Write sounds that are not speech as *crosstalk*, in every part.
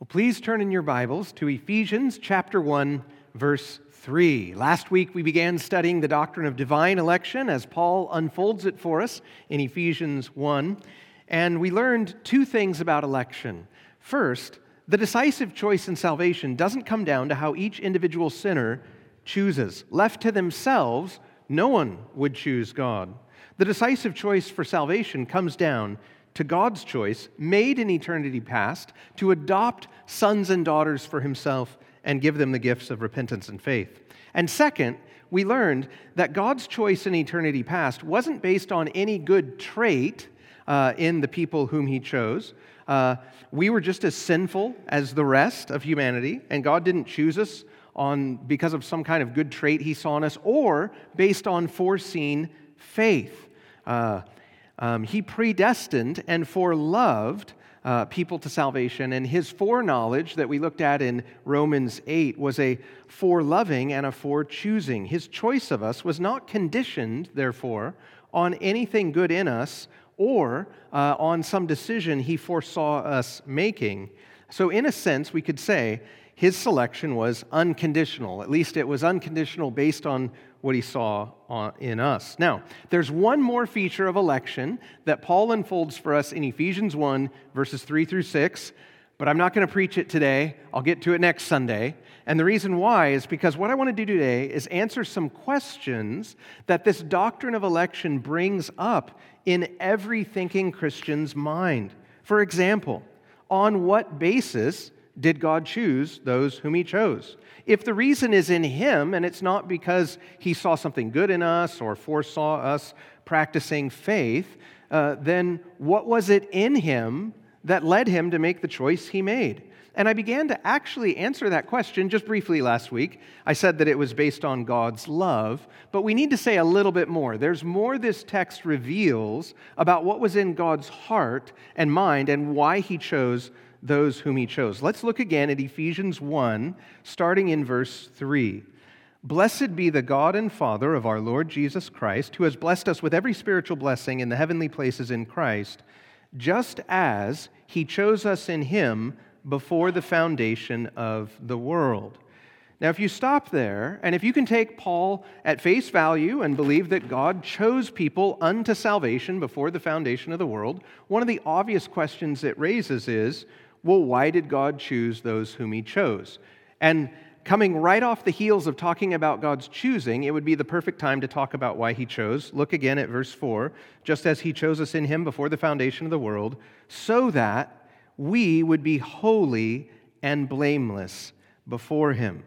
Well, please turn in your Bibles to Ephesians chapter 1, verse 3. Last week we began studying the doctrine of divine election as Paul unfolds it for us in Ephesians 1. And we learned two things about election. First, the decisive choice in salvation doesn't come down to how each individual sinner chooses. Left to themselves, no one would choose God. The decisive choice for salvation comes down to God's choice, made in eternity past, to adopt sons and daughters for himself and give them the gifts of repentance and faith. And second, we learned that God's choice in eternity past wasn't based on any good trait uh, in the people whom he chose. Uh, we were just as sinful as the rest of humanity, and God didn't choose us on because of some kind of good trait he saw in us or based on foreseen faith. Uh, um, he predestined and foreloved uh, people to salvation, and his foreknowledge that we looked at in Romans 8 was a foreloving and a forechoosing. His choice of us was not conditioned, therefore, on anything good in us or uh, on some decision he foresaw us making. So, in a sense, we could say his selection was unconditional. At least it was unconditional based on what he saw in us. Now, there's one more feature of election that Paul unfolds for us in Ephesians 1, verses 3 through 6, but I'm not going to preach it today. I'll get to it next Sunday. And the reason why is because what I want to do today is answer some questions that this doctrine of election brings up in every thinking Christian's mind. For example, on what basis did God choose those whom he chose? If the reason is in him and it's not because he saw something good in us or foresaw us practicing faith, uh, then what was it in him that led him to make the choice he made? And I began to actually answer that question just briefly last week. I said that it was based on God's love, but we need to say a little bit more. There's more this text reveals about what was in God's heart and mind and why he chose those whom he chose. Let's look again at Ephesians 1, starting in verse 3. Blessed be the God and Father of our Lord Jesus Christ, who has blessed us with every spiritual blessing in the heavenly places in Christ, just as he chose us in him before the foundation of the world now, if you stop there, and if you can take Paul at face value and believe that God chose people unto salvation before the foundation of the world, one of the obvious questions it raises is well, why did God choose those whom he chose? And coming right off the heels of talking about God's choosing, it would be the perfect time to talk about why he chose. Look again at verse 4 just as he chose us in him before the foundation of the world, so that we would be holy and blameless before him.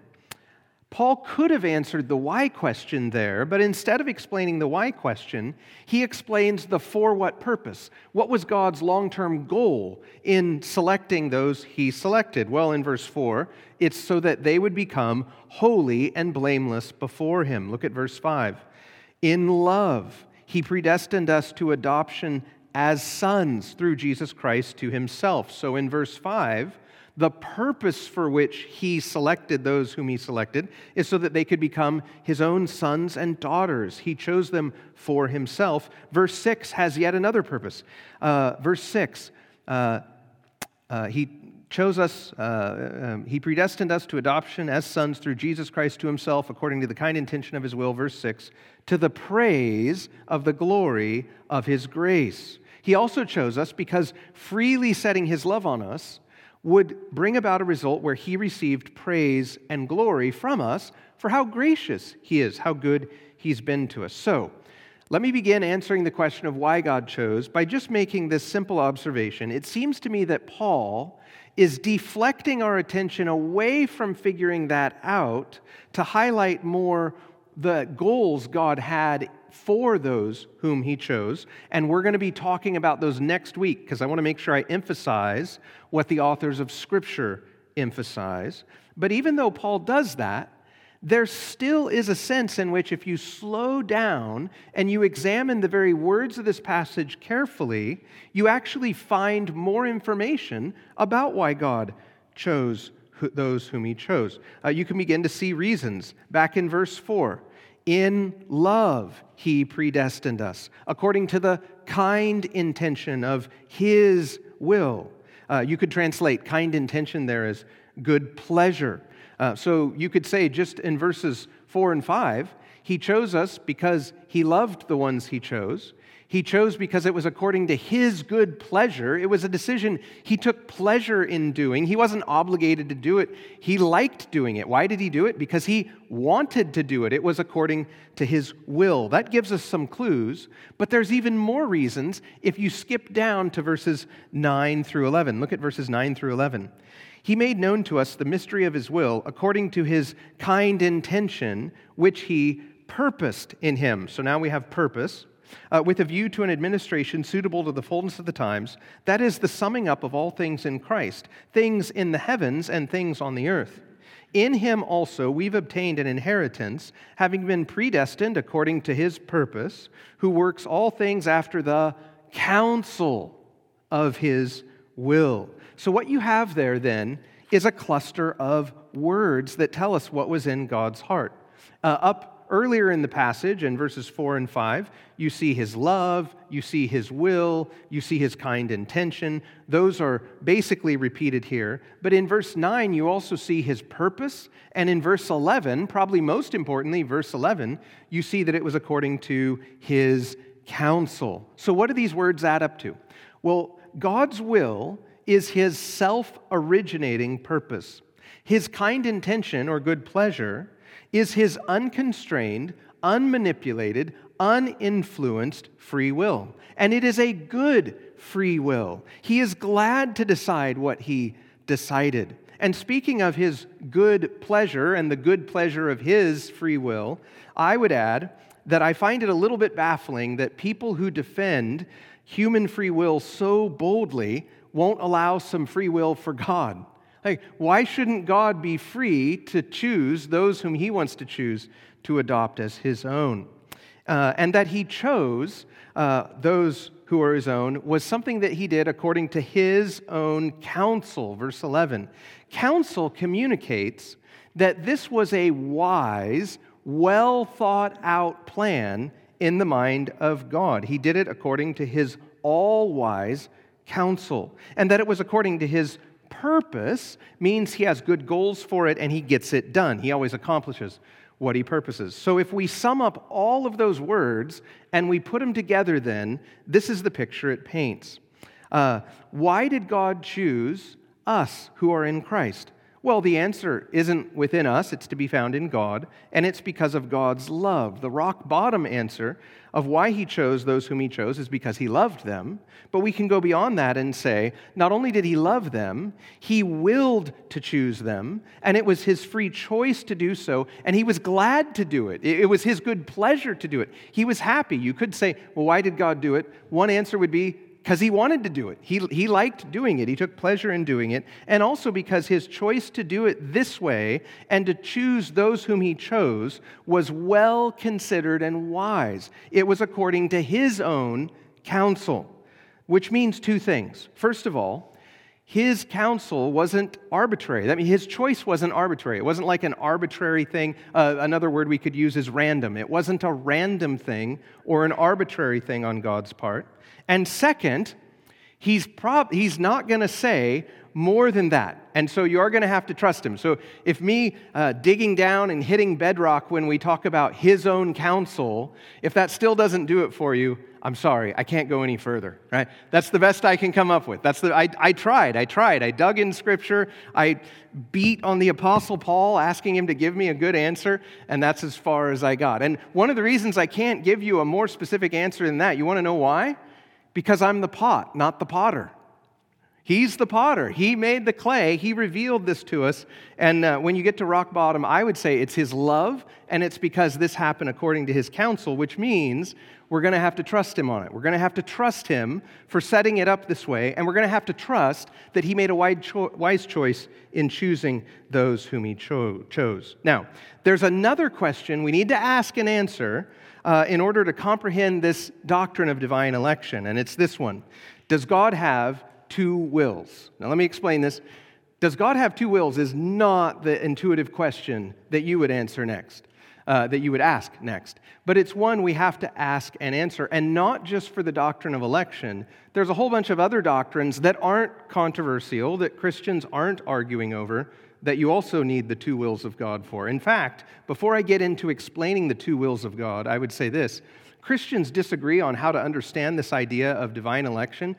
Paul could have answered the why question there, but instead of explaining the why question, he explains the for what purpose. What was God's long term goal in selecting those he selected? Well, in verse 4, it's so that they would become holy and blameless before him. Look at verse 5. In love, he predestined us to adoption as sons through Jesus Christ to himself. So in verse 5, the purpose for which he selected those whom he selected is so that they could become his own sons and daughters. He chose them for himself. Verse 6 has yet another purpose. Uh, verse 6, uh, uh, he chose us, uh, um, he predestined us to adoption as sons through Jesus Christ to himself, according to the kind intention of his will. Verse 6, to the praise of the glory of his grace. He also chose us because freely setting his love on us, would bring about a result where he received praise and glory from us for how gracious he is, how good he's been to us. So, let me begin answering the question of why God chose by just making this simple observation. It seems to me that Paul is deflecting our attention away from figuring that out to highlight more the goals God had for those whom he chose. And we're going to be talking about those next week because I want to make sure I emphasize what the authors of Scripture emphasize. But even though Paul does that, there still is a sense in which, if you slow down and you examine the very words of this passage carefully, you actually find more information about why God chose those whom he chose. Uh, you can begin to see reasons. Back in verse 4, in love, he predestined us, according to the kind intention of his will. Uh, you could translate kind intention there as good pleasure. Uh, so you could say just in verses 4 and 5, he chose us because he loved the ones he chose. He chose because it was according to his good pleasure. It was a decision he took pleasure in doing. He wasn't obligated to do it, he liked doing it. Why did he do it? Because he wanted to do it. It was according to his will. That gives us some clues, but there's even more reasons if you skip down to verses 9 through 11. Look at verses 9 through 11. He made known to us the mystery of his will according to his kind intention, which he purposed in him. So now we have purpose uh, with a view to an administration suitable to the fullness of the times. That is the summing up of all things in Christ, things in the heavens and things on the earth. In him also we've obtained an inheritance, having been predestined according to his purpose, who works all things after the counsel of his will. So, what you have there then is a cluster of words that tell us what was in God's heart. Uh, up earlier in the passage, in verses 4 and 5, you see his love, you see his will, you see his kind intention. Those are basically repeated here. But in verse 9, you also see his purpose. And in verse 11, probably most importantly, verse 11, you see that it was according to his counsel. So, what do these words add up to? Well, God's will is his self originating purpose. His kind intention or good pleasure is his unconstrained, unmanipulated, uninfluenced free will. And it is a good free will. He is glad to decide what he decided. And speaking of his good pleasure and the good pleasure of his free will, I would add that I find it a little bit baffling that people who defend human free will so boldly won't allow some free will for God. Like, why shouldn't God be free to choose those whom he wants to choose to adopt as his own? Uh, and that he chose uh, those who are his own was something that he did according to his own counsel. Verse 11. Counsel communicates that this was a wise, well thought out plan in the mind of God. He did it according to his all wise counsel, and that it was according to his purpose means he has good goals for it and he gets it done. He always accomplishes what he purposes. So if we sum up all of those words and we put them together, then this is the picture it paints. Uh, why did God choose us who are in Christ? Well, the answer isn't within us, it's to be found in God, and it's because of God's love. The rock bottom answer of why he chose those whom he chose is because he loved them. But we can go beyond that and say, not only did he love them, he willed to choose them, and it was his free choice to do so, and he was glad to do it. It was his good pleasure to do it. He was happy. You could say, well, why did God do it? One answer would be because he wanted to do it. He, he liked doing it. He took pleasure in doing it. And also because his choice to do it this way and to choose those whom he chose was well considered and wise. It was according to his own counsel, which means two things. First of all, his counsel wasn't arbitrary. I mean, his choice wasn't arbitrary. It wasn't like an arbitrary thing. Uh, another word we could use is random. It wasn't a random thing or an arbitrary thing on God's part. And second, he's, prob- he's not going to say more than that. And so you're going to have to trust him. So if me uh, digging down and hitting bedrock when we talk about his own counsel, if that still doesn't do it for you, I'm sorry, I can't go any further, right? That's the best I can come up with. That's the, I, I tried, I tried. I dug in scripture. I beat on the Apostle Paul, asking him to give me a good answer, and that's as far as I got. And one of the reasons I can't give you a more specific answer than that, you want to know why? Because I'm the pot, not the potter. He's the potter. He made the clay. He revealed this to us. And uh, when you get to rock bottom, I would say it's His love, and it's because this happened according to His counsel, which means we're going to have to trust Him on it. We're going to have to trust Him for setting it up this way, and we're going to have to trust that He made a wise choice in choosing those whom He cho- chose. Now, there's another question we need to ask and answer uh, in order to comprehend this doctrine of divine election, and it's this one Does God have two wills? Now, let me explain this. Does God have two wills is not the intuitive question that you would answer next. uh, that you would ask next. But it's one we have to ask and answer, and not just for the doctrine of election. There's a whole bunch of other doctrines that aren't controversial, that Christians aren't arguing over, that you also need the two wills of God for. In fact, before I get into explaining the two wills of God, I would say this Christians disagree on how to understand this idea of divine election.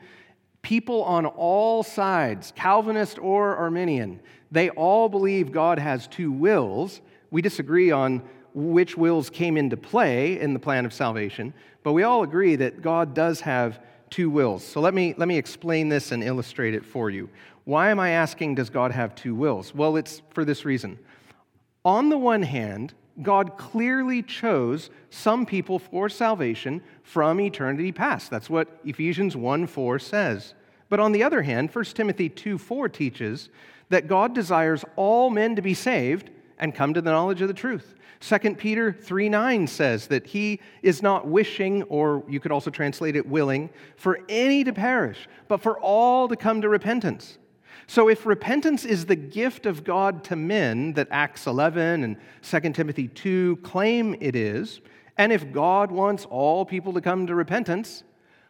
People on all sides, Calvinist or Arminian, they all believe God has two wills. We disagree on which wills came into play in the plan of salvation, but we all agree that God does have two wills. So let me, let me explain this and illustrate it for you. Why am I asking, does God have two wills? Well, it's for this reason. On the one hand, God clearly chose some people for salvation from eternity past. That's what Ephesians 1 4 says. But on the other hand, 1 Timothy 2 4 teaches that God desires all men to be saved and come to the knowledge of the truth. 2 Peter 3 9 says that he is not wishing, or you could also translate it willing, for any to perish, but for all to come to repentance. So, if repentance is the gift of God to men that Acts 11 and 2 Timothy 2 claim it is, and if God wants all people to come to repentance,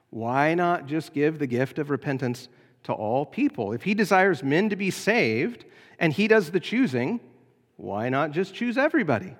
why not just give the gift of repentance to all people? If He desires men to be saved and He does the choosing, why not just choose everybody?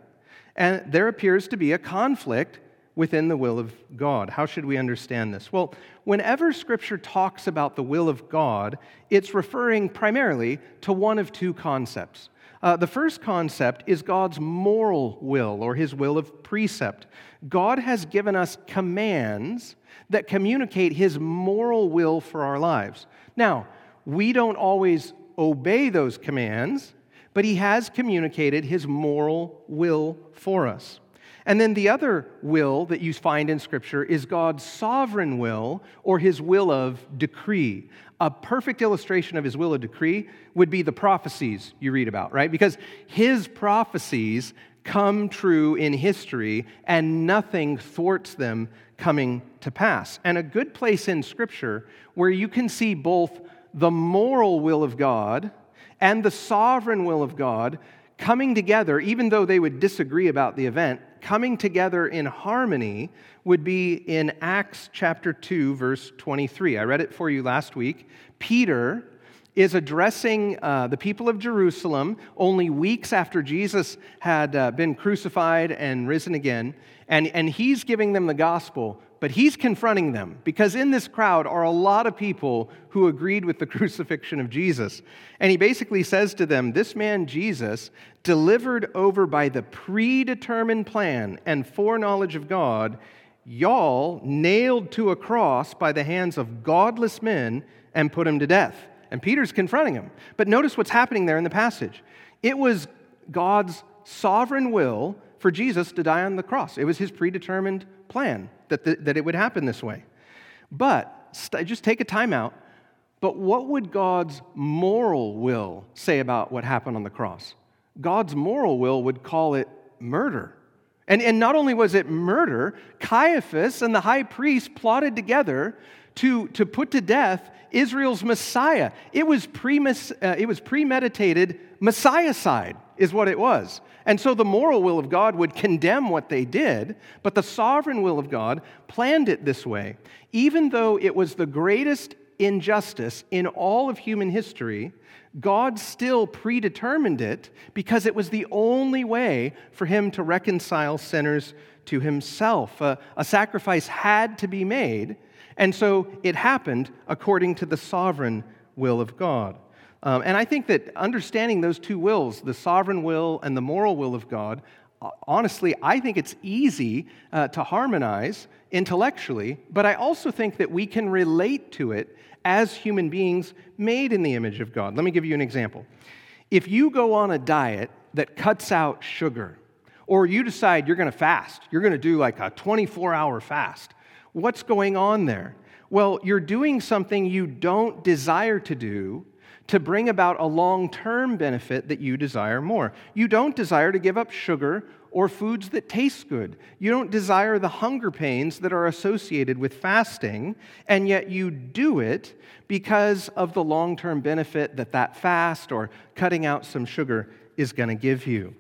And there appears to be a conflict within the will of God. How should we understand this? Well, whenever Scripture talks about the will of God, it's referring primarily to one of two concepts. Uh, the first concept is God's moral will or his will of precept. God has given us commands that communicate his moral will for our lives. Now, we don't always obey those commands, but he has communicated his moral will for us. And then the other will that you find in Scripture is God's sovereign will or his will of decree. A perfect illustration of his will of decree would be the prophecies you read about, right? Because his prophecies come true in history and nothing thwarts them coming to pass. And a good place in Scripture where you can see both the moral will of God and the sovereign will of God coming together, even though they would disagree about the event, coming together in harmony would be in Acts chapter 2, verse 23. I read it for you last week. Peter is addressing uh, the people of Jerusalem only weeks after Jesus had uh, been crucified and risen again. And, and he's giving them the gospel, but he's confronting them because in this crowd are a lot of people who agreed with the *laughs* crucifixion of Jesus. And he basically says to them, This man, Jesus, delivered over by the predetermined plan and foreknowledge of God, y'all nailed to a cross by the hands of godless men and put him to death. And Peter's confronting him. But notice what's happening there in the passage. It was God's sovereign will for Jesus to die on the cross. It was his predetermined plan that, the, that it would happen this way. But st- just take a time out. But what would God's moral will say about what happened on the cross? God's moral will would call it murder. And, and not only was it murder, Caiaphas and the high priest plotted together to, to put to death Israel's Messiah. It was, pre, uh, it was premeditated Messiahcide, is what it was. And so the moral will of God would condemn what they did, but the sovereign will of God planned it this way. Even though it was the greatest injustice in all of human history, God still predetermined it because it was the only way for him to reconcile sinners to himself. a sacrifice had to be made, and so it happened according to the sovereign will of God. Um, and I think that understanding those two wills, the sovereign will and the moral will of God, uh, honestly, I think it's easy uh, to harmonize intellectually, but I also think that we can relate to it as human beings made in the image of God. Let me give you an example. If you go on a diet that cuts out sugar, or you decide you're going to fast, you're going to do like a 24 hour fast, What's going on there? Well, you're doing something you don't desire to do to bring about a long term benefit that you desire more. You don't desire to give up sugar or foods that taste good. You don't desire the hunger pains that are associated with fasting, and yet you do it because of the long term benefit that that fast or cutting out some sugar is going to give you.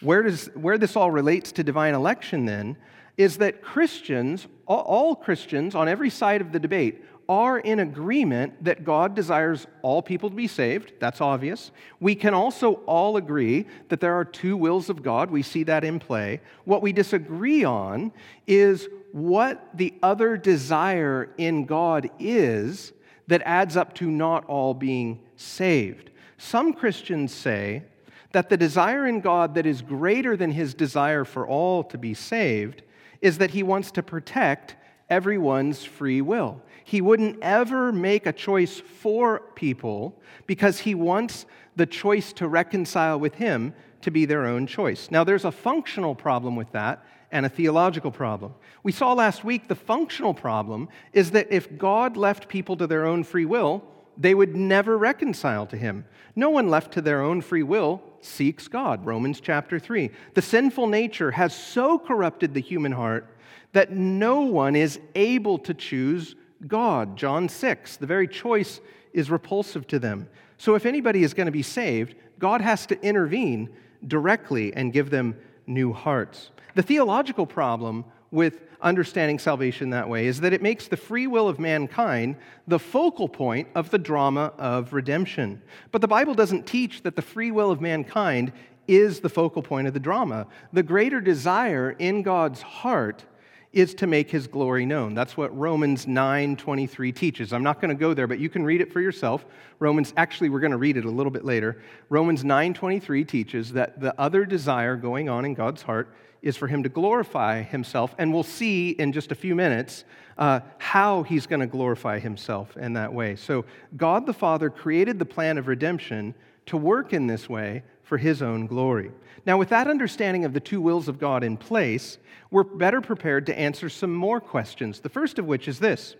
Where, does, where this all relates to divine election, then, is that Christians, all Christians on every side of the debate, are in agreement that God desires all people to be saved. That's obvious. We can also all agree that there are two wills of God. We see that in play. What we disagree on is what the other desire in God is that adds up to not all being saved. Some Christians say that the desire in God that is greater than his desire for all to be saved is that he wants to protect everyone's free will. He wouldn't ever make a choice for people because he wants the choice to reconcile with him to be their own choice. Now, there's a functional problem with that and a theological problem. We saw last week the functional problem is that if God left people to their own free will, they would never reconcile to him. No one left to their own free will seeks God. Romans chapter 3. The sinful nature has so corrupted the human heart that no one is able to choose God. John 6. The very choice is repulsive to them. So if anybody is going to be saved, God has to intervene directly and give them new hearts. The theological problem with understanding salvation that way is that it makes the free will of mankind the focal point of the drama of redemption. But the Bible doesn't teach that the free will of mankind is the focal point of the drama. The greater desire in God's heart is to make his glory known. That's what Romans 9:23 teaches. I'm not going to go there, but you can read it for yourself. Romans actually we're going to read it a little bit later. Romans 9:23 teaches that the other desire going on in God's heart is for him to glorify himself. And we'll see in just a few minutes uh, how he's going to glorify himself in that way. So, God the Father created the plan of redemption to work in this way for his own glory. Now, with that understanding of the two wills of God in place, we're better prepared to answer some more questions. The first of which is this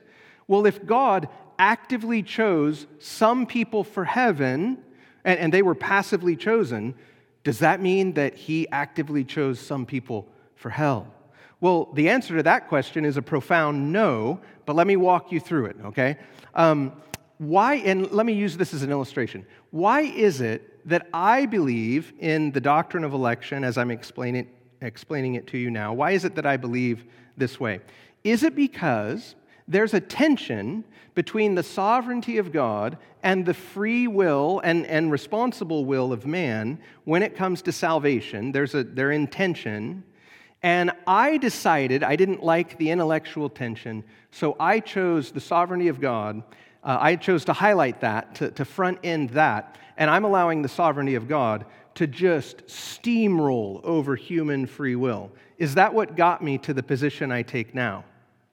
Well, if God actively chose some people for heaven, and, and they were passively chosen, does that mean that he actively chose some people for hell? Well, the answer to that question is a profound no, but let me walk you through it, okay? Um, why, and let me use this as an illustration. Why is it that I believe in the doctrine of election as I'm explaining, explaining it to you now? Why is it that I believe this way? Is it because there's a tension between the sovereignty of God and the free will and, and responsible will of man when it comes to salvation. There's a, they're in tension. And I decided I didn't like the intellectual tension, so I chose the sovereignty of God. Uh, I chose to highlight that, to, to front end that, and I'm allowing the sovereignty of God to just steamroll over human free will. Is that what got me to the position I take now?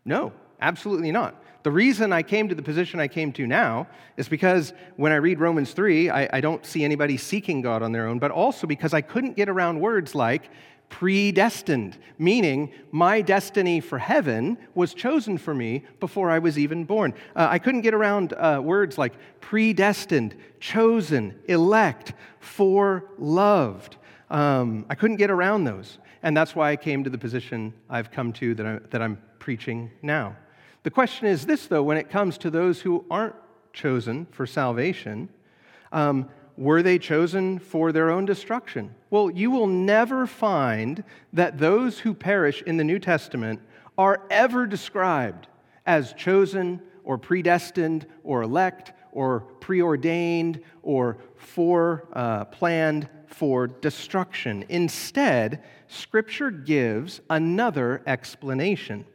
No, absolutely not. The reason I came to the position I came to now is because when I read Romans 3, I, I don't see anybody seeking God on their own, but also because I couldn't get around words like predestined, meaning my destiny for heaven was chosen for me before I was even born. Uh, I couldn't get around uh, words like predestined, chosen, elect, foreloved. Um, I couldn't get around those. And that's why I came to the position I've come to that, I, that I'm preaching now. The question is this, though, when it comes to those who aren't chosen for salvation, um, were they chosen for their own destruction? Well, you will never find that those who perish in the New Testament are ever described as chosen or predestined or elect or preordained or for uh, planned for destruction. Instead, Scripture gives another explanation.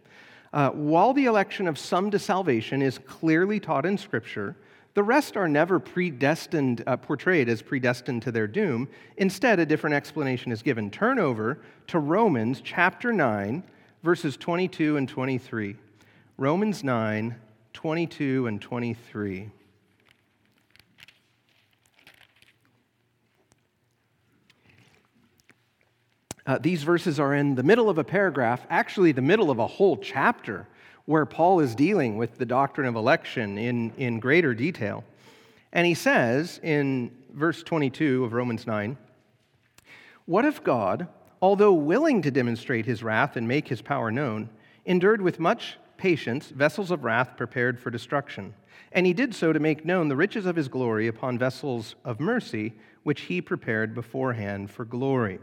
Uh, while the election of some to salvation is clearly taught in Scripture, the rest are never predestined, uh, portrayed as predestined to their doom. Instead, a different explanation is given. Turn over to Romans chapter 9, verses 22 and 23. Romans 9, 22 and 23. Uh, these verses are in the middle of a paragraph, actually, the middle of a whole chapter, where Paul is dealing with the doctrine of election in, in greater detail. And he says in verse 22 of Romans 9 What if God, although willing to demonstrate his wrath and make his power known, endured with much patience vessels of wrath prepared for destruction? And he did so to make known the riches of his glory upon vessels of mercy, which he prepared beforehand for glory.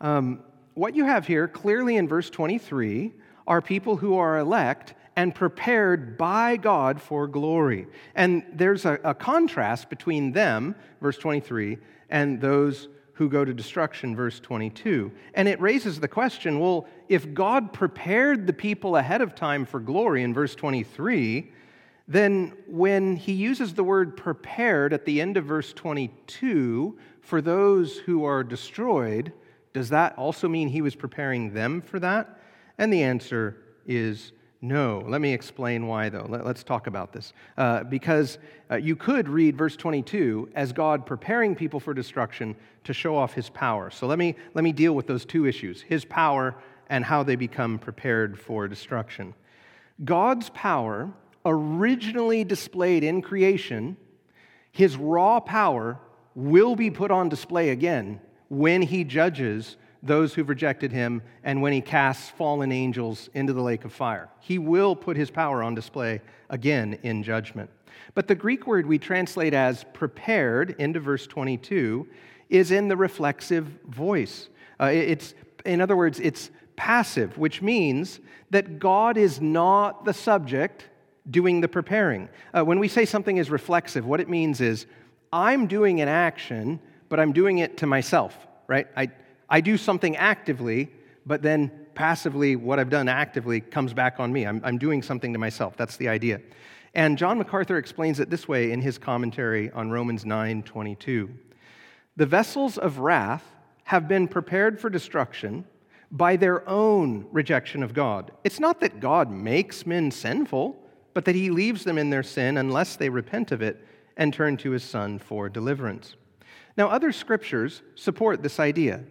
Um, what you have here, clearly in verse 23, are people who are elect and prepared by God for glory. And there's a, a, contrast between them, verse 23, and those who go to destruction, verse 22. And it raises the question well, if God prepared the people ahead of time for glory in verse 23, then when he uses the word prepared at the end of verse 22 for those who are destroyed, does that also mean he was preparing them for that? And the answer is no. Let me explain why, though. Let, us talk about this. Uh, because uh, you could read verse 22 as God preparing people for destruction to show off his power. So let me, let me deal with those two issues his power and how they become prepared for destruction. God's power, originally displayed in creation, his raw power will be put on display again when he judges those who've rejected him and when he casts fallen angels into the lake of fire. He will put his power on display again in judgment. But the Greek word we translate as prepared into verse 22 is in the reflexive voice. Uh, it's, in other words, it's passive, which means that God is not the subject doing the preparing. Uh, when we say something is reflexive, what it means is I'm doing an action, but I'm doing it to myself, right? I, I do something actively, but then passively, what I've done actively comes back on me. I'm, I'm doing something to myself. That's the idea. And John MacArthur explains it this way in his commentary on Romans 9 22. The vessels of wrath have been prepared for destruction by their own rejection of God. It's not that God makes men sinful, but that he leaves them in their sin unless they repent of it and turn to his Son for deliverance. Now, other scriptures support this idea.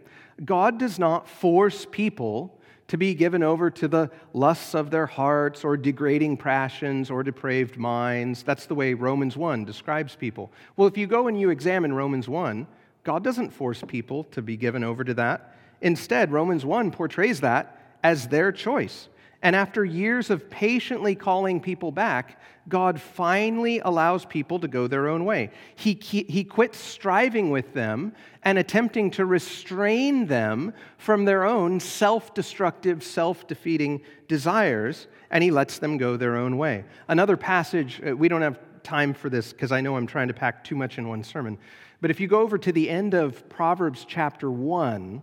God does not force people to be given over to the lusts of their hearts or degrading passions or depraved minds. That's the way Romans 1 describes people. Well, if you go and you examine Romans 1, God doesn't force people to be given over to that. Instead, Romans 1 portrays that as their choice. And after years of patiently calling people back, God finally allows people to go their own way. He, he quits striving with them and attempting to restrain them from their own self destructive, self defeating desires, and he lets them go their own way. Another passage, uh, we don't have time for this because I know I'm trying to pack too much in one sermon, but if you go over to the end of Proverbs chapter 1,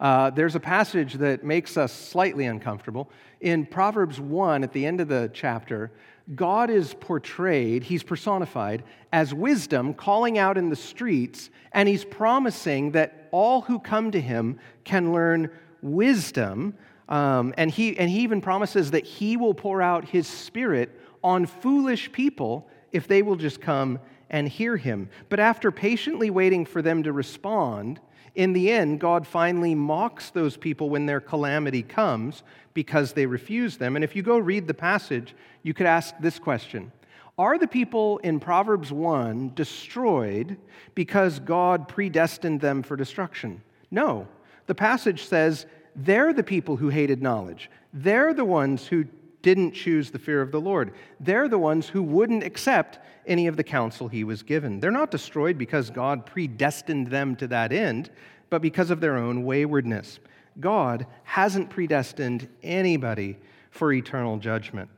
uh, there's a passage that makes us slightly uncomfortable. In Proverbs 1, at the end of the chapter, God is portrayed, he's personified as wisdom calling out in the streets, and he's promising that all who come to him can learn wisdom. Um, and, he, and he even promises that he will pour out his spirit on foolish people if they will just come and hear him. But after patiently waiting for them to respond, in the end, God finally mocks those people when their calamity comes because they refuse them. And if you go read the passage, you could ask this question Are the people in Proverbs 1 destroyed because God predestined them for destruction? No. The passage says they're the people who hated knowledge. They're the ones who didn't choose the fear of the Lord. They're the ones who wouldn't accept any of the counsel he was given. They're not destroyed because God predestined them to that end, but because of their own waywardness. God hasn't predestined anybody for eternal judgment.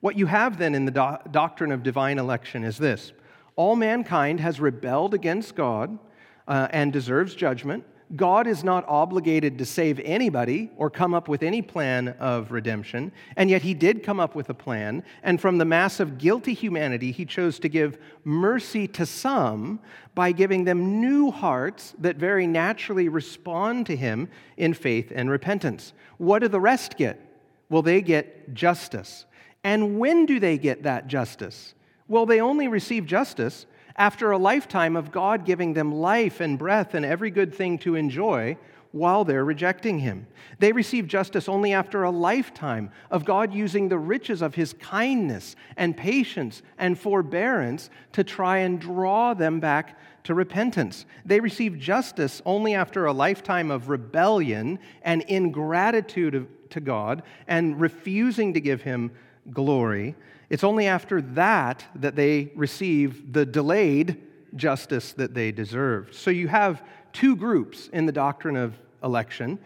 What you have then in the do- doctrine of divine election is this all mankind has rebelled against God uh, and deserves judgment. God is not obligated to save anybody or come up with any plan of redemption, and yet He did come up with a plan. And from the mass of guilty humanity, He chose to give mercy to some by giving them new hearts that very naturally respond to Him in faith and repentance. What do the rest get? Well, they get justice. And when do they get that justice? Well, they only receive justice after a lifetime of God giving them life and breath and every good thing to enjoy while they're rejecting Him. They receive justice only after a lifetime of God using the riches of His kindness and patience and forbearance to try and draw them back to repentance. They receive justice only after a lifetime of rebellion and ingratitude to God and refusing to give Him glory. It's only after that that they receive the delayed justice that they deserved. So you have two groups in the doctrine of election.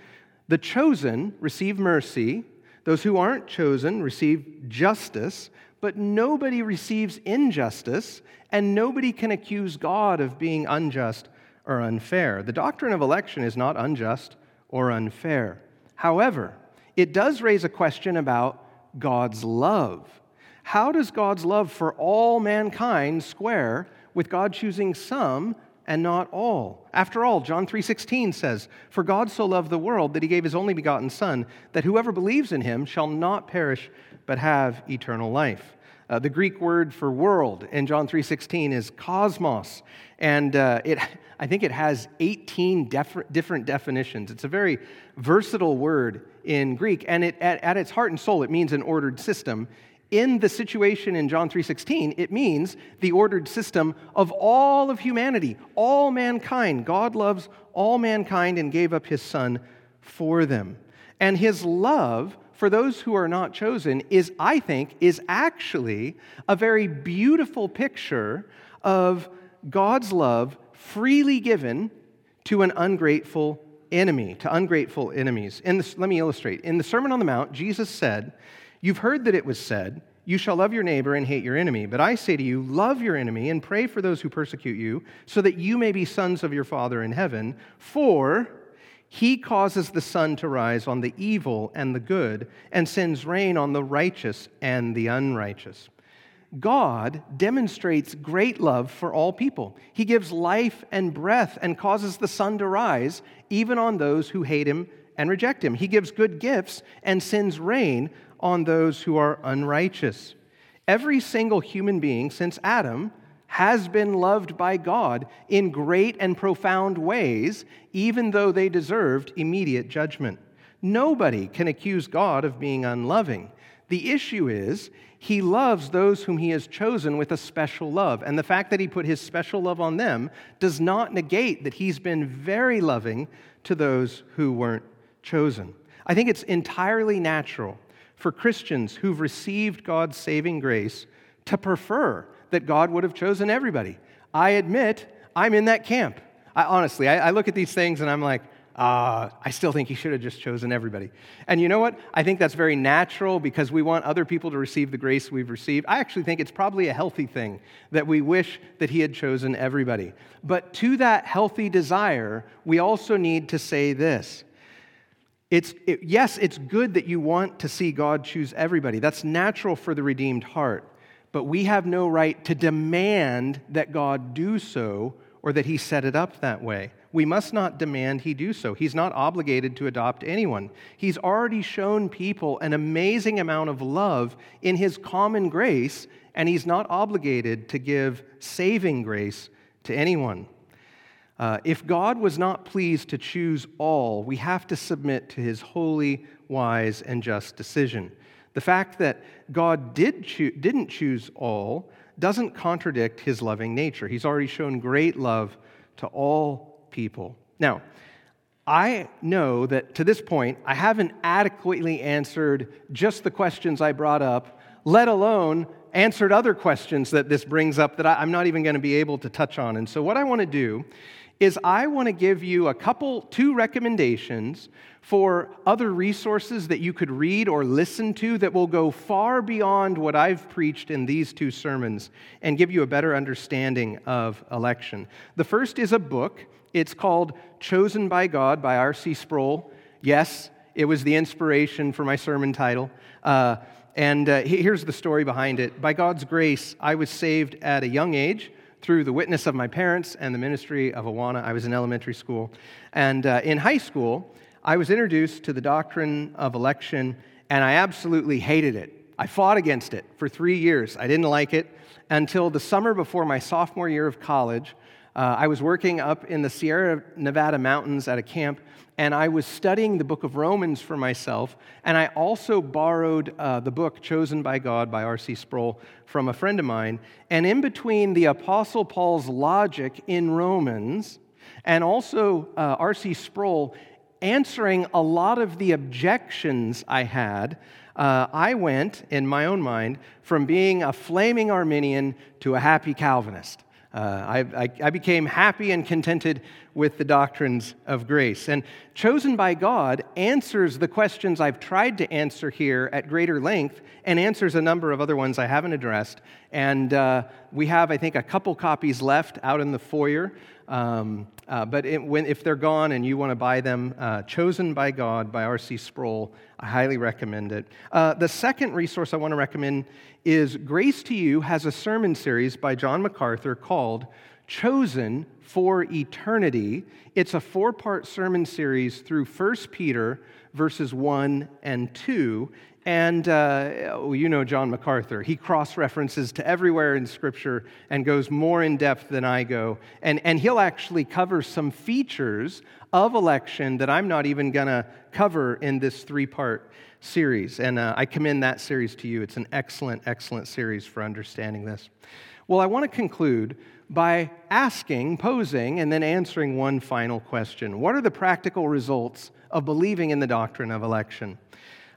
The chosen receive mercy, those who aren't chosen receive justice, but nobody receives injustice, and nobody can accuse God of being unjust or unfair. The doctrine of election is not unjust or unfair. However, it does raise a question about God's love. How does God's love for all mankind square with God choosing some and not all? After all, John 3:16 says, "For God so loved the world that he gave his only begotten son, that whoever believes in him shall not perish but have eternal life." Uh, the Greek word for world in John 3:16 is cosmos, and uh, it, *laughs* I think it has 18 def- different definitions. It's a very versatile word in Greek, and it, at, at its heart and soul, it means an ordered system in the situation in John 3:16, it means the ordered system of all of humanity, all mankind. God loves all mankind and gave up his son for them. And his love for those who are not chosen is I think is actually a very beautiful picture of God's love freely given to an ungrateful enemy, to ungrateful enemies. In let me illustrate. In the Sermon on the Mount, Jesus said, You've heard that it was said, You shall love your neighbor and hate your enemy. But I say to you, love your enemy and pray for those who persecute you, so that you may be sons of your Father in heaven. For he causes the sun to rise on the evil and the good, and sends rain on the righteous and the unrighteous. God demonstrates great love for all people. He gives life and breath and causes the sun to rise, even on those who hate him and reject him. He gives good gifts and sends rain on those who are unrighteous. Every single human being since Adam has been loved by God in great and profound ways, even though they deserved immediate judgment. Nobody can accuse God of being unloving. The issue is, he loves those whom he has chosen with a special love. And the fact that he put his special love on them does not negate that he's been very loving to those who weren't chosen. I think it's entirely natural for Christians who've received God's saving grace to prefer that God would have chosen everybody. I admit I'm in that camp. I, honestly, I, I look at these things and I'm like, uh, I still think he should have just chosen everybody. And you know what? I think that's very natural because we want other people to receive the grace we've received. I actually think it's probably a healthy thing that we wish that he had chosen everybody. But to that healthy desire, we also need to say this it's, it, yes, it's good that you want to see God choose everybody. That's natural for the redeemed heart. But we have no right to demand that God do so or that he set it up that way. We must not demand he do so. He's not obligated to adopt anyone. He's already shown people an amazing amount of love in his common grace, and he's not obligated to give saving grace to anyone. Uh, if God was not pleased to choose all, we have to submit to his holy, wise, and just decision. The fact that God did choo- didn't choose all doesn't contradict his loving nature. He's already shown great love to all people. Now, I know that to this point, I haven't adequately answered just the questions I brought up, let alone answered other questions that this brings up that I'm not even going to be able to touch on. And so, what I want to do is I want to give you a couple, two recommendations for other resources that you could read or listen to that will go far beyond what I've preached in these two sermons and give you a better understanding of election. The first is a book. It's called Chosen by God by R.C. Sproul. Yes, it was the inspiration for my sermon title. Uh, and uh, here's the story behind it. By God's grace, I was saved at a young age through the witness of my parents and the ministry of Awana. I was in elementary school. And uh, in high school, I was introduced to the doctrine of election, and I absolutely hated it. I fought against it for three years. I didn't like it until the summer before my sophomore year of college. Uh, I was working up in the Sierra Nevada mountains at a camp, and I was studying the book of Romans for myself. And I also borrowed uh, the book Chosen by God by R.C. Sproul from a friend of mine. And in between the Apostle Paul's logic in Romans and also uh, R.C. Sproul answering a lot of the objections I had, uh, I went, in my own mind, from being a flaming Arminian to a happy Calvinist. Uh, I, I, I, became happy and contented with the doctrines of grace. And chosen by God answers the questions I've tried to answer here at greater length and answers a number of other ones I haven't addressed. And uh, we have, I think, a couple copies left out in the foyer. Um, uh, but it, when, if they're gone and you want to buy them, uh, Chosen by God by R.C. Sproul, I highly recommend it. Uh, the second resource I want to recommend is Grace to You has a sermon series by John MacArthur called Chosen for Eternity. It's a four part sermon series through 1 Peter verses 1 and 2. And uh, you know John MacArthur. He cross references to everywhere in Scripture and goes more in depth than I go. And, and he'll actually cover some features of election that I'm not even going to cover in this three part series. And uh, I commend that series to you. It's an excellent, excellent series for understanding this. Well, I want to conclude by asking, posing, and then answering one final question What are the practical results of believing in the doctrine of election?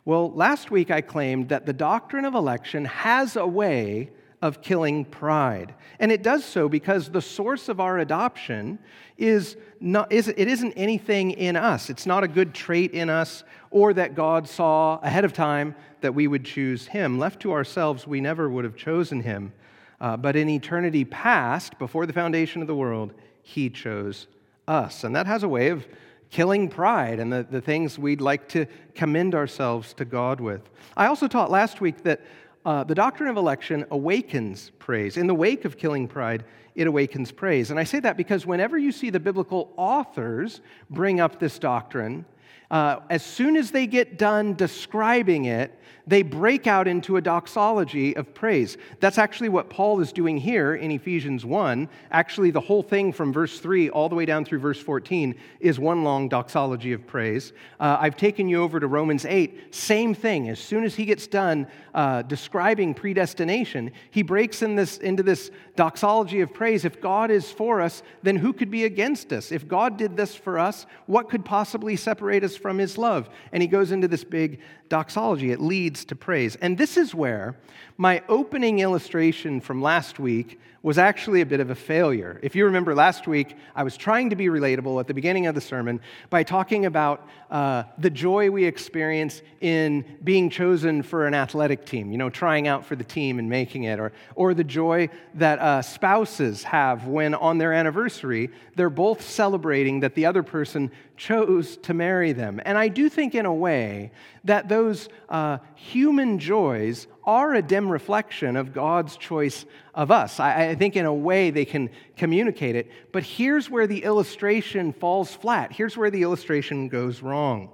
Well, last week I claimed that the doctrine of election has a way of killing pride. And it does so because the source of our adoption is not, is, it isn't anything in us. It's not a good trait in us or that God saw ahead of time that we would choose Him. Left to ourselves, we never would have chosen Him. Uh, but in eternity past, before the foundation of the world, He chose us. And that has a way of killing pride and the, the things we'd like to commend ourselves to God with. I also taught last week that uh, the doctrine of election awakens praise. In the wake of killing pride, it awakens praise. And I say that because whenever you see the biblical authors bring up this doctrine, uh, as soon as they get done describing it, they break out into a doxology of praise. That's actually what Paul is doing here in Ephesians 1. Actually, the whole thing from verse 3 all the way down through verse 14 is one long doxology of praise. Uh, I've taken you over to Romans 8, same thing. As soon as he gets done uh, describing predestination, he breaks in this, into this doxology of praise. If God is for us, then who could be against us? If God did this for us, what could possibly separate us from his love? And he goes into this big doxology. It leads to praise. And this is where my opening illustration from last week was actually a bit of a failure. If you remember last week, I was trying to be relatable at the beginning of the sermon by talking about uh, the joy we experience in being chosen for an athletic team, you know, trying out for the team and making it, or, or the joy that uh, spouses have when on their anniversary they're both celebrating that the other person chose to marry them. And I do think, in a way, that those uh, human joys are a dim reflection of God's choice of us. I, I, think, in a way, they can communicate it. But here's where the illustration falls flat. Here's where the illustration goes wrong.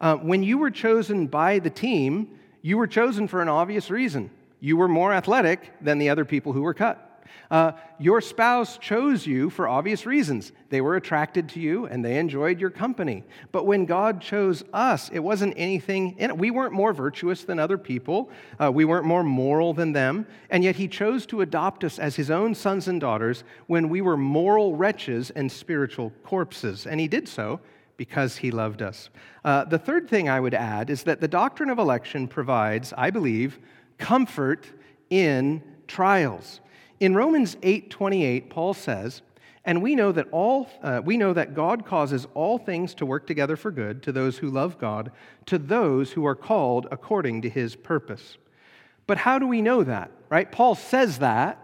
Uh, when you were chosen by the team, you were chosen for an obvious reason. You were more athletic than the other people who were cut. Uh, your spouse chose you for obvious reasons. They were attracted to you and they enjoyed your company. But when God chose us, it wasn't anything in it. We weren't more virtuous than other people, uh, we weren't more moral than them. And yet He chose to adopt us as His own sons and daughters when we were moral wretches and spiritual corpses. And He did so because he loved us. Uh, the third thing I would add is that the doctrine of election provides, I believe, comfort in trials. In Romans 8:28, Paul says, "And we know that all uh, we know that God causes all things to work together for good to those who love God, to those who are called according to his purpose." But how do we know that? Right? Paul says that,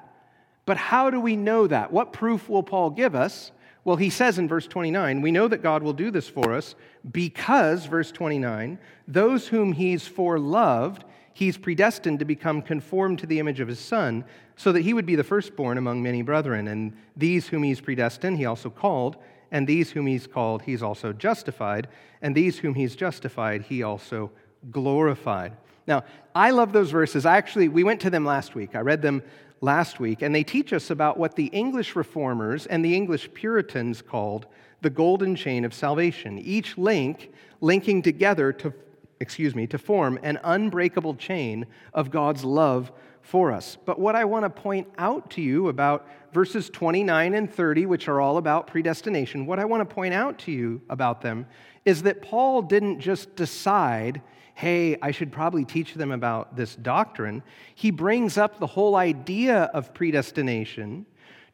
but how do we know that? What proof will Paul give us? Well, he says in verse 29, we know that God will do this for us because, verse 29, those whom he's foreloved, he's predestined to become conformed to the image of his son, so that he would be the firstborn among many brethren. And these whom he's predestined, he also called. And these whom he's called, he's also justified. And these whom he's justified, he also glorified. Now, I love those verses. I actually, we went to them last week. I read them last week, and they teach us about what the English reformers and the English Puritans called the golden chain of salvation. Each link linking together to excuse me, to form an unbreakable chain of God's love for us. But what I want to point out to you about verses 29 and 30, which are all about predestination, what I want to point out to you about them is that Paul didn't just decide, hey, I should probably teach them about this doctrine. He brings up the whole idea of predestination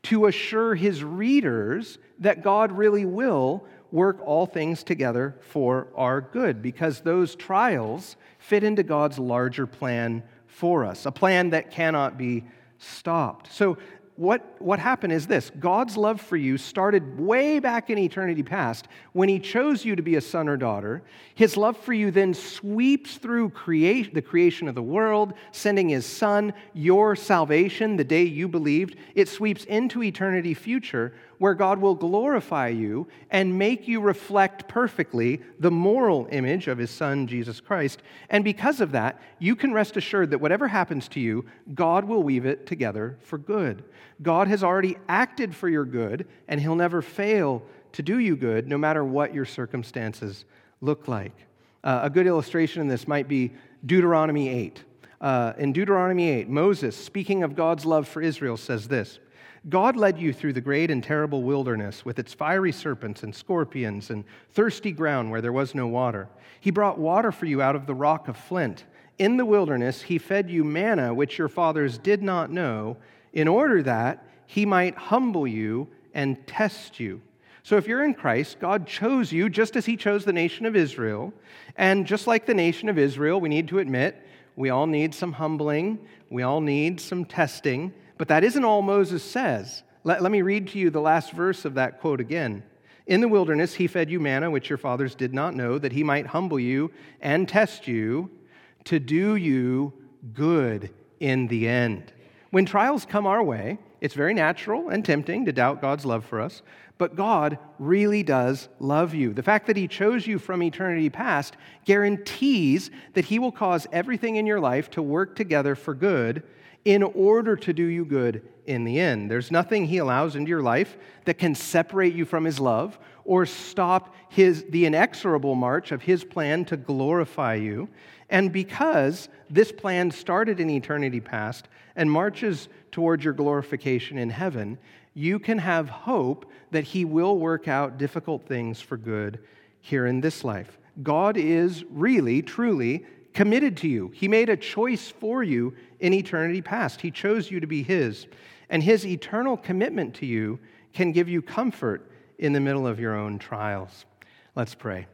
to assure his readers that God really will work all things together for our good because those trials fit into God's larger plan for us, a plan that cannot be stopped. So what, what happened is this God's love for you started way back in eternity past when He chose you to be a son or daughter. His love for you then sweeps through create, the creation of the world, sending His Son, your salvation, the day you believed. It sweeps into eternity future where God will glorify you and make you reflect perfectly the moral image of His Son, Jesus Christ. And because of that, you can rest assured that whatever happens to you, God will weave it together for good. God has already acted for your good, and He'll never fail to do you good, no matter what your circumstances look like. Uh, a good illustration in this might be Deuteronomy 8. Uh, in Deuteronomy 8, Moses, speaking of God's love for Israel, says this God led you through the great and terrible wilderness with its fiery serpents and scorpions and thirsty ground where there was no water. He brought water for you out of the rock of flint. In the wilderness, he fed you manna, which your fathers did not know, in order that he might humble you and test you. So, if you're in Christ, God chose you just as he chose the nation of Israel. And just like the nation of Israel, we need to admit we all need some humbling, we all need some testing. But that isn't all Moses says. Let, let me read to you the last verse of that quote again. In the wilderness, he fed you manna, which your fathers did not know, that he might humble you and test you to do you good in the end. When trials come our way, it's very natural and tempting to doubt God's love for us, but God really does love you. The fact that He chose you from eternity past guarantees that He will cause everything in your life to work together for good in order to do you good in the end. There's nothing he allows into your life that can separate you from his love or stop his, the inexorable march of his plan to glorify you. And because this plan started in eternity past and marches towards your glorification in heaven, you can have hope that he will work out difficult things for good here in this life. God is really, truly committed to you. He made a choice for you in eternity past. He chose you to be His. And His eternal commitment to you can give you comfort in the middle of your own trials. Let's pray.